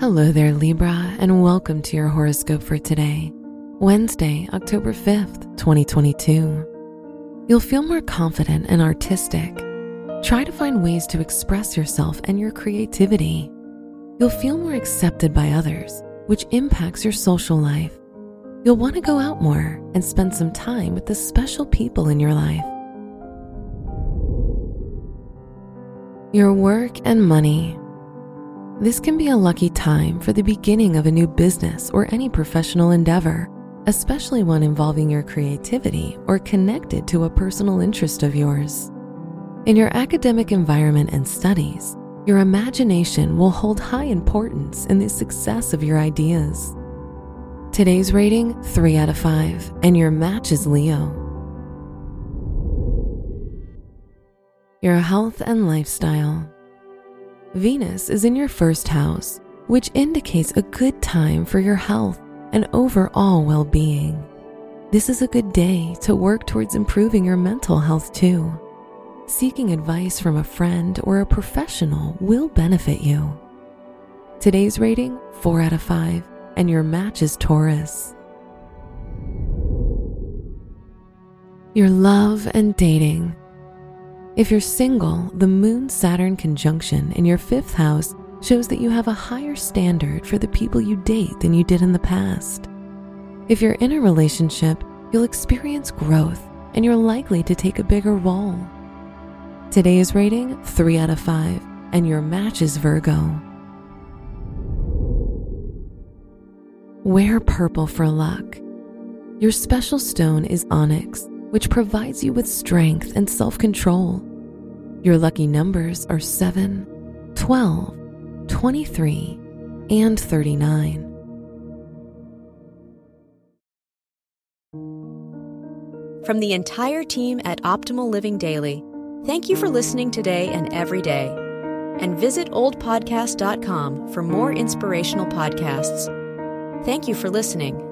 Hello there, Libra, and welcome to your horoscope for today, Wednesday, October 5th, 2022. You'll feel more confident and artistic. Try to find ways to express yourself and your creativity. You'll feel more accepted by others, which impacts your social life. You'll want to go out more and spend some time with the special people in your life. Your work and money. This can be a lucky time for the beginning of a new business or any professional endeavor, especially one involving your creativity or connected to a personal interest of yours. In your academic environment and studies, your imagination will hold high importance in the success of your ideas. Today's rating 3 out of 5, and your match is Leo. Your health and lifestyle. Venus is in your first house, which indicates a good time for your health and overall well being. This is a good day to work towards improving your mental health too. Seeking advice from a friend or a professional will benefit you. Today's rating 4 out of 5, and your match is Taurus. Your love and dating. If you're single, the Moon Saturn conjunction in your fifth house shows that you have a higher standard for the people you date than you did in the past. If you're in a relationship, you'll experience growth and you're likely to take a bigger role. Today's rating 3 out of 5, and your match is Virgo. Wear purple for luck. Your special stone is onyx, which provides you with strength and self control. Your lucky numbers are 7, 12, 23, and 39. From the entire team at Optimal Living Daily, thank you for listening today and every day. And visit oldpodcast.com for more inspirational podcasts. Thank you for listening.